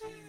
Yeah.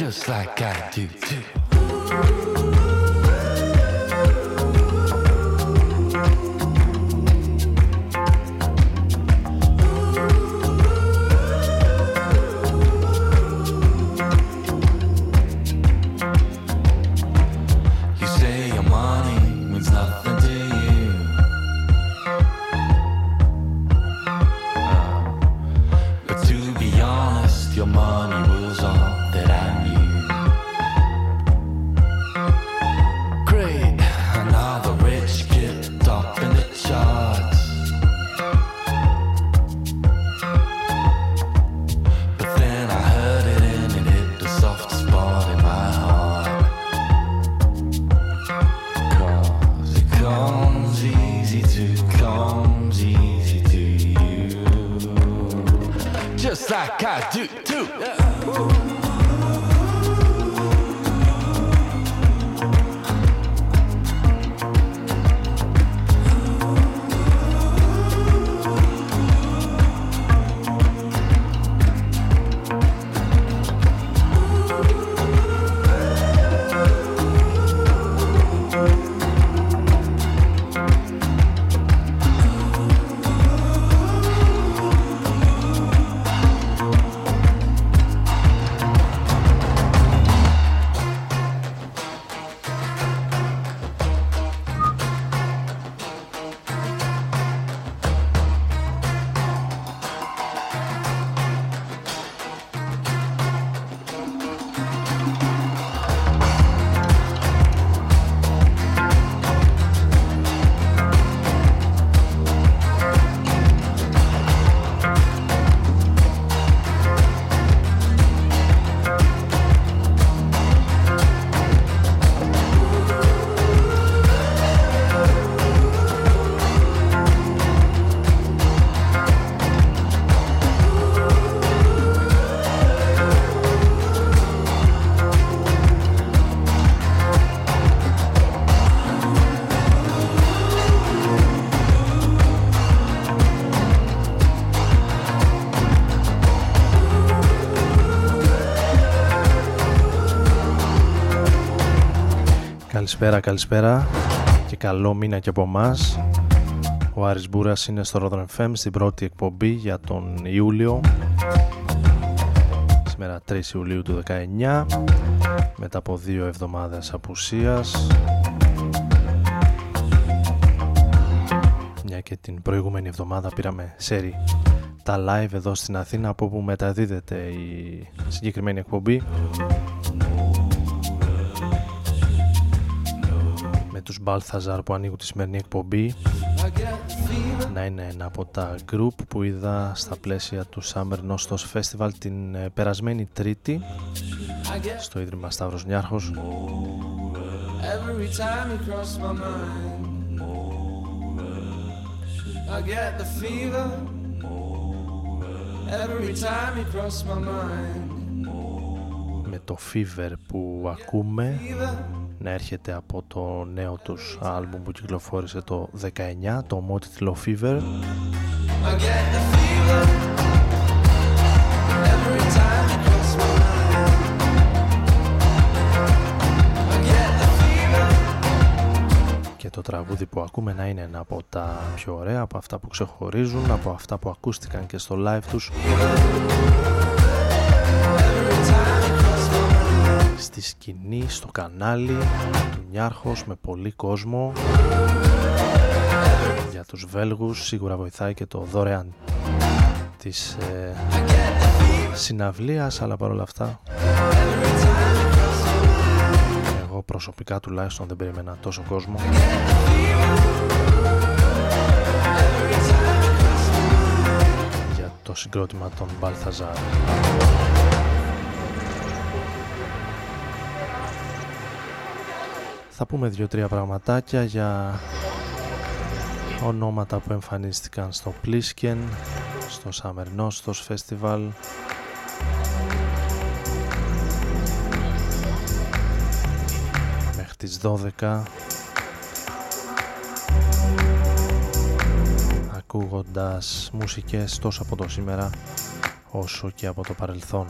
just like I do too. Καλησπέρα, καλησπέρα και καλό μήνα και από εμάς. Ο Άρης Μπούρας είναι στο Rodron FM στην πρώτη εκπομπή για τον Ιούλιο. Σήμερα 3 Ιουλίου του 19 μετά από δύο εβδομάδες απουσίας. Μια και την προηγούμενη εβδομάδα πήραμε σέρι τα live εδώ στην Αθήνα από όπου μεταδίδεται η συγκεκριμένη εκπομπή τους Balthazar που ανοίγουν τη σημερινή εκπομπή να είναι ένα από τα group που είδα στα πλαίσια του Summer Nostos Festival την ε, περασμένη Τρίτη στο Ίδρυμα Σταύρος Νιάρχος. Με το Fever που ακούμε να έρχεται από το νέο τους άλμπουμ που κυκλοφόρησε το 19 το ομότιτλο Fever. Και το τραγούδι που ακούμε να είναι ένα από τα πιο ωραία, από αυτά που ξεχωρίζουν, από αυτά που ακούστηκαν και στο live τους στη σκηνή, στο κανάλι του Νιάρχος με πολύ κόσμο. Για τους Βέλγους σίγουρα βοηθάει και το δωρεάν της ε, συναυλίας αλλά παρόλα αυτά εγώ προσωπικά τουλάχιστον δεν περίμενα τόσο κόσμο. Για το συγκρότημα των Μπαλθαζάρ θα πούμε δύο-τρία πραγματάκια για ονόματα που εμφανίστηκαν στο Plisken, στο Summer Nostos Festival μέχρι τις 12 ακούγοντας μουσικές τόσο από το σήμερα όσο και από το παρελθόν.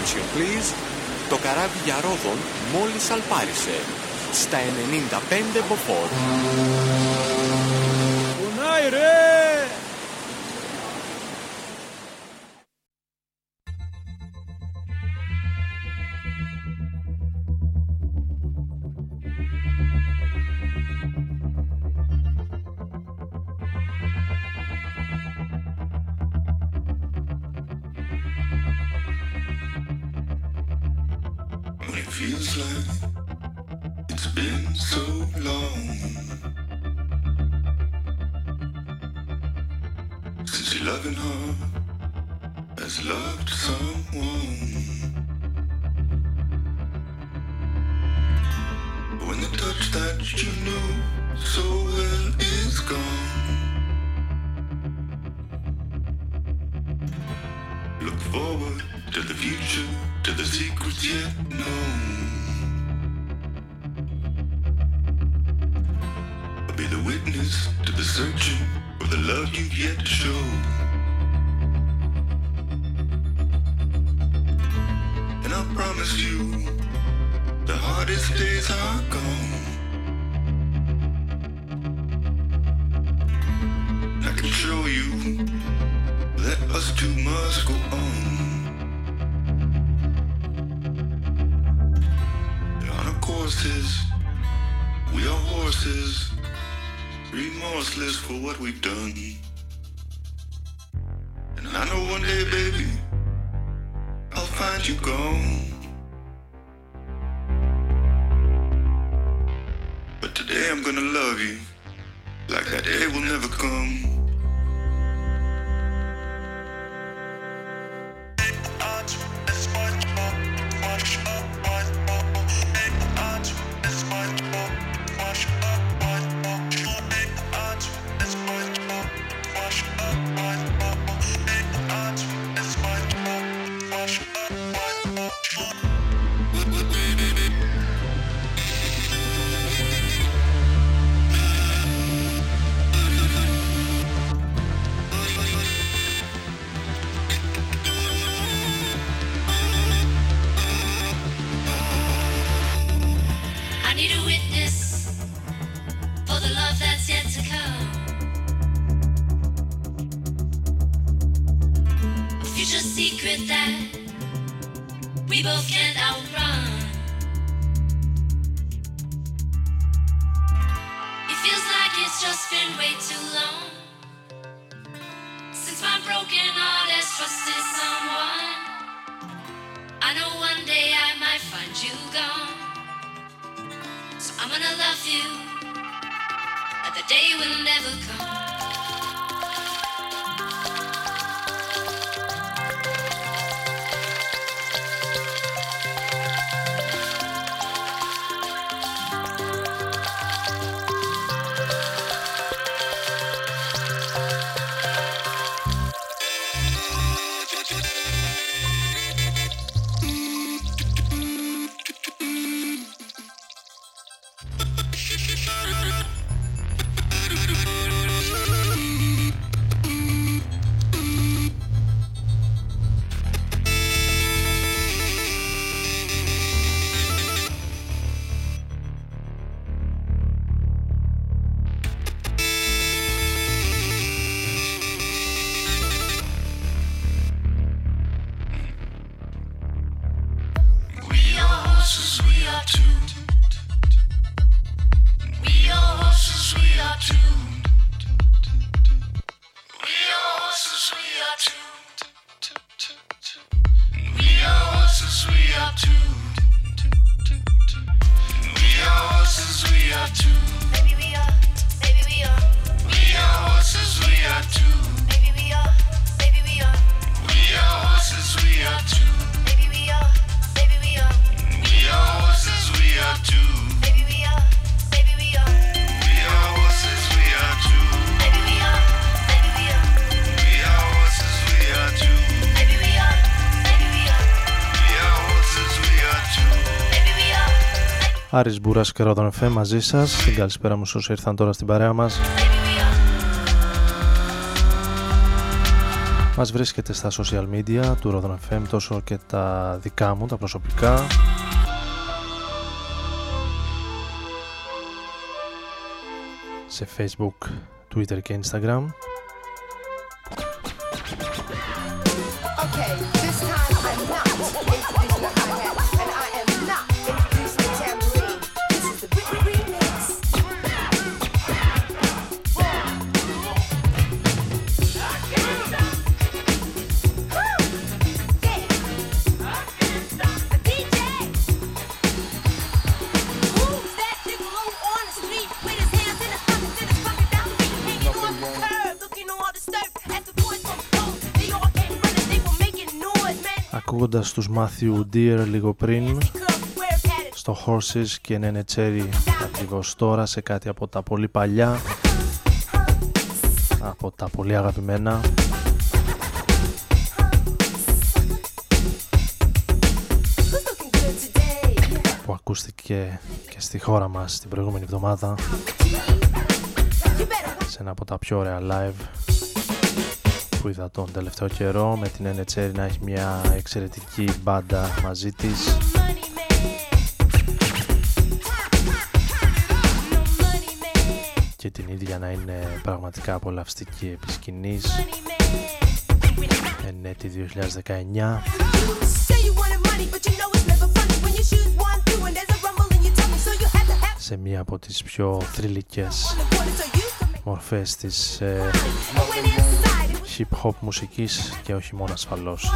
Attention please. Το καράβι για Ρόδον μόλις αλπάρισε. Στα 95 μποφόρ. horses. We are horses, remorseless for what we've done. And I know one day, baby, I'll find you gone. But today I'm gonna love you like that day will never come. Άρης Μπούρας και Ρόδον Εφέ μαζί σας. Την καλησπέρα μου όσοι ήρθαν τώρα στην παρέα μας. Μας βρίσκεται στα social media του Rodon FM τόσο και τα δικά μου, τα προσωπικά. Σε Facebook, Twitter και Instagram. Ακούγοντας τους Matthew Deer λίγο πριν στο Horses και Nene Cherry ακριβώς τώρα σε κάτι από τα πολύ παλιά από τα πολύ αγαπημένα. Που ακούστηκε και στη χώρα μας την προηγούμενη εβδομάδα σε ένα από τα πιο ωραία live που είδα τον τελευταίο καιρό με την NHR να έχει μια εξαιρετική μπάντα μαζί της. Και την ίδια να είναι πραγματικά απολαυστική επί σκηνής. Εν έτη 2019 σε μία από τις πιο θρηλυκές μορφές της ε, hip hop μουσικής και όχι μόνο ασφαλώς.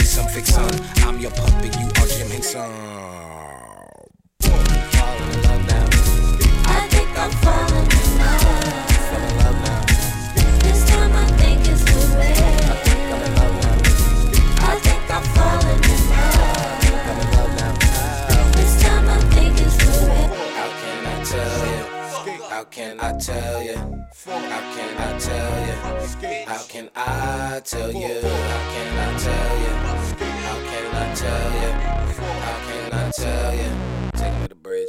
me some. I'm your puppet, you are Jim Henson. In love. I think I'm falling in love. This time I think it's. I think I'm in love. I think I'm falling in love. This time I think it's How can I tell you? How can I tell you? How can I tell you? How can I tell you? tell you? How can I tell you? Take me to the bridge.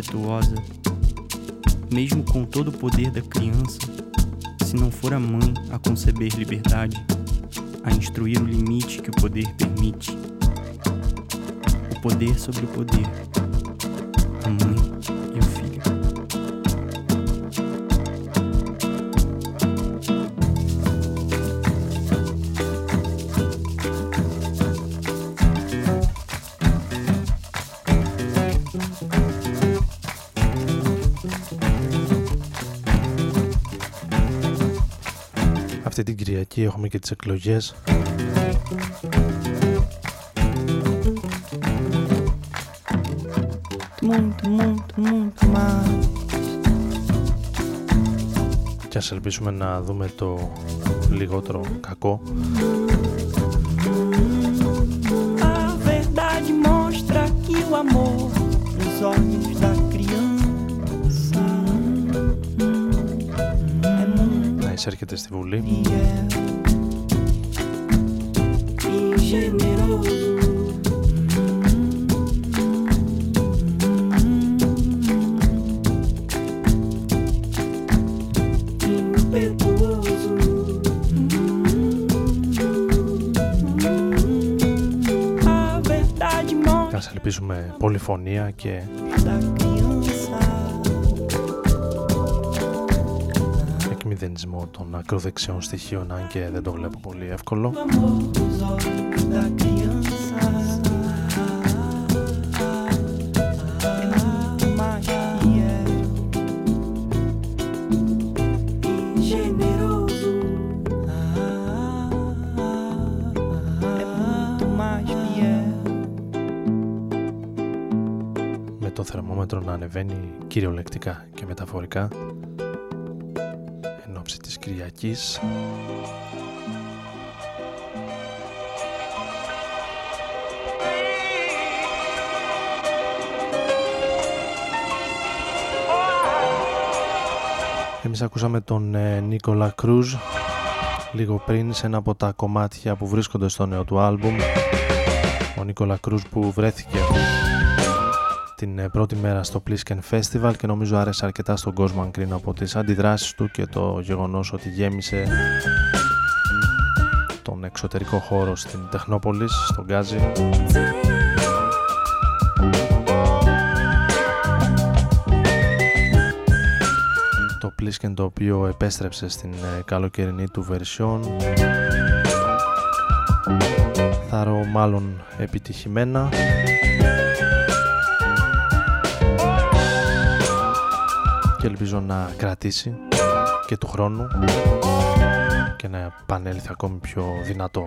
Impetuosa, mesmo com todo o poder da criança, se não for a mãe a conceber liberdade, a instruir o limite que o poder permite, o poder sobre o poder, a mãe έχουμε και τις εκλογές. Muito, muito, muito mais. Και ας ελπίσουμε να δούμε το λιγότερο κακό. A verdade mostra que o amor nos olhos da criança é muito Να εισέρχεται στη Βουλή. fiel e Ελπίζουμε πολυφωνία και των ακροδεξιών στοιχείων, αν και δεν το βλέπω πολύ εύκολο. o amor dos olhos da criança é muito mais fiel e generoso. É muito mais fiel. Με το θερμόμετρο να ανεβαίνει κυριολεκτικά και μεταφορικά εν ώψη της Κυριακής. Εμείς ακούσαμε τον ε, Νίκολα Κρούζ λίγο πριν σε ένα από τα κομμάτια που βρίσκονται στο νέο του άλμπουμ ο Νίκολα Κρούζ που βρέθηκε την ε, πρώτη μέρα στο Plisken Festival και νομίζω άρεσε αρκετά στον κόσμο αν κρίνω από τις αντιδράσεις του και το γεγονός ότι γέμισε τον εξωτερικό χώρο στην Τεχνόπολης, στον Γκάζι. Το Plisken το οποίο επέστρεψε στην ε, καλοκαιρινή του version Θάρω μάλλον επιτυχημένα και ελπίζω να κρατήσει και του χρόνου και να επανέλθει ακόμη πιο δυνατό.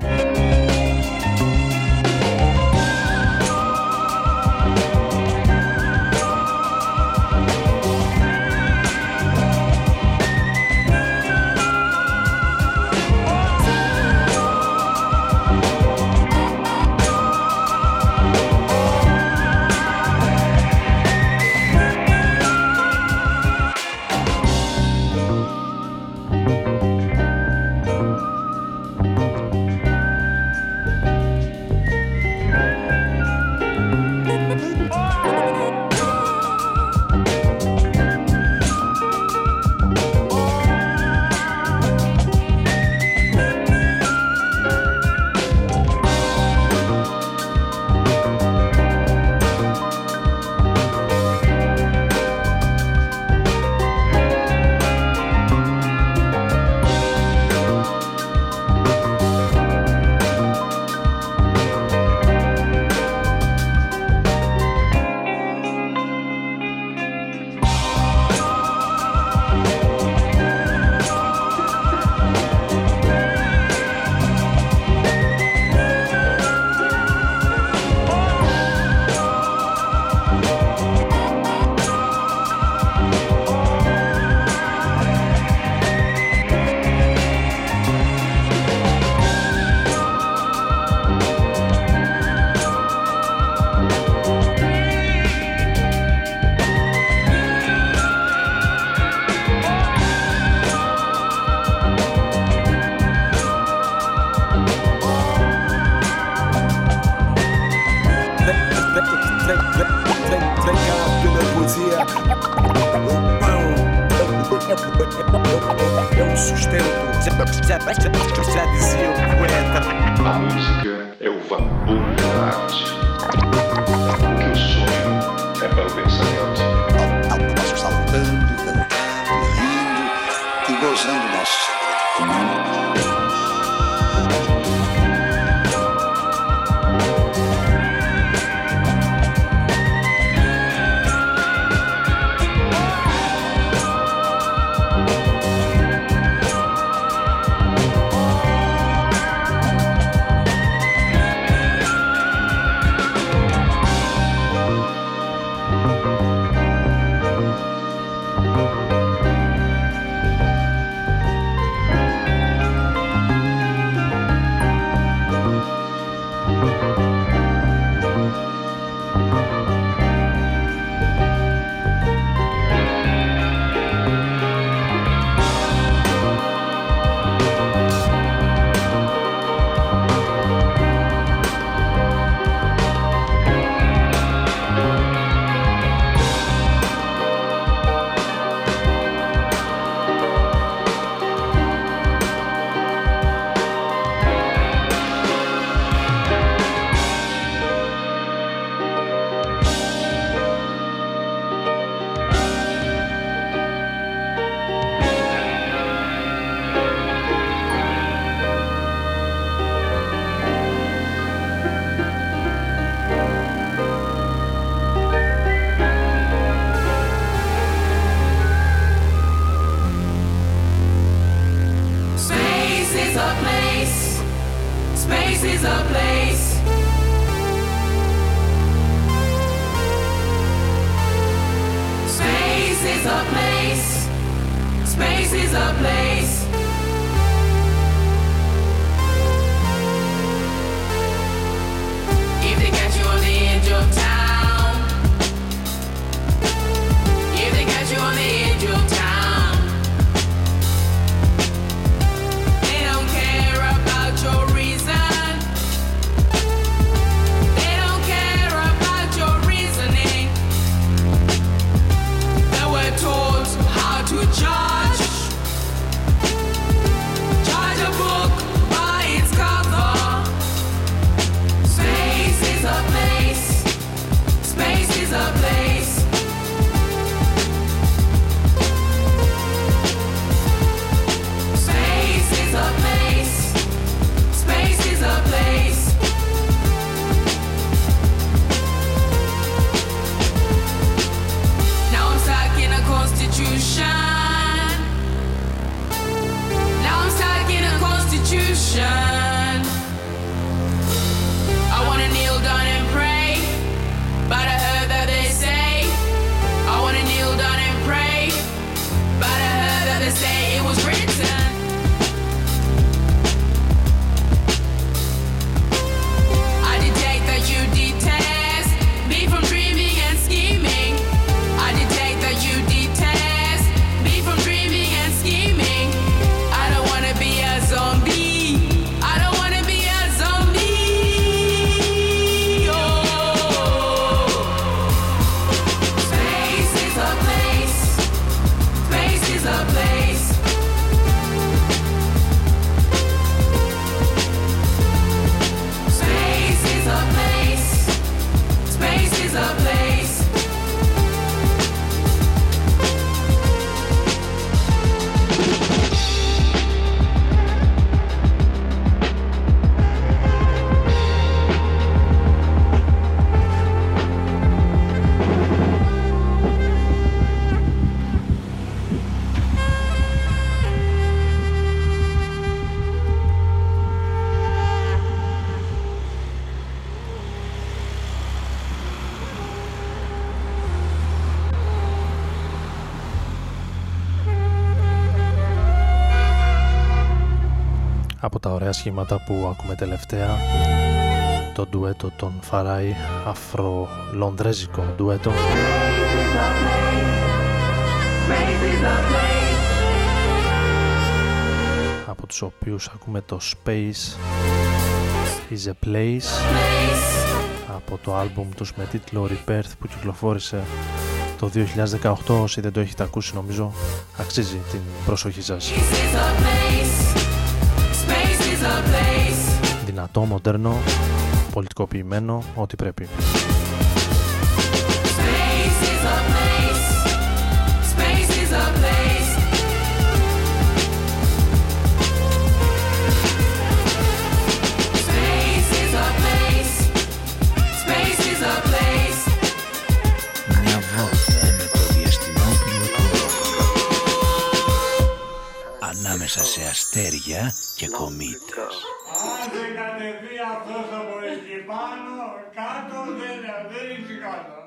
σχήματα που ακούμε τελευταία. Το ντουέτο των Φαράι αφρολονδρέζικο ντουέτο. Από τους οποίους ακούμε το Space is a Place. Από το άλμπουμ τους με τίτλο Rebirth που κυκλοφόρησε το 2018 όσοι δεν το έχετε ακούσει νομίζω αξίζει την προσοχή σας. Δυνατό, μοντέρνο, πολιτικοποιημένο, ό,τι πρέπει. ανάμεσα σε αστέρια και κομίτες. Άντε κατευθείαν αυτός από πάνω, κάτω δεν, δεν κάτω.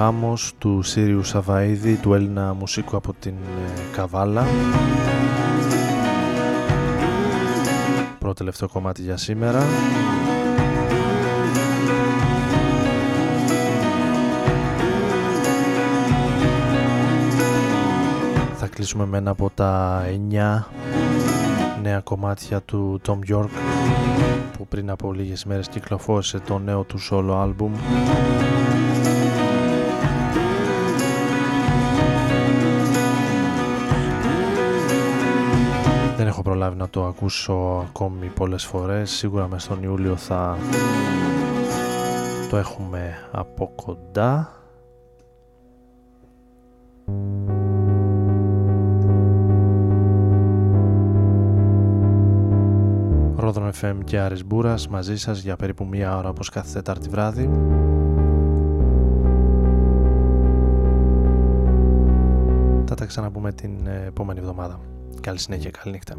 Γάμος του Σύριου Σαβαΐδη, του Έλληνα μουσικού από την ε, Καβάλα. Πρώτο τελευταίο κομμάτι για σήμερα. Θα κλείσουμε με ένα από τα 9 νέα κομμάτια του Tom York που πριν από λίγες μέρες κυκλοφόρησε το νέο του solo album προλάβει να το ακούσω ακόμη πολλές φορές. Σίγουρα μες τον Ιούλιο θα το έχουμε από κοντά. Ρόδον FM και Άρης Μπούρας μαζί σας για περίπου μία ώρα όπως κάθε Τετάρτη βράδυ. Θα τα ξαναπούμε την ε, επόμενη εβδομάδα. Καλή συνέχεια, καλή νύχτα.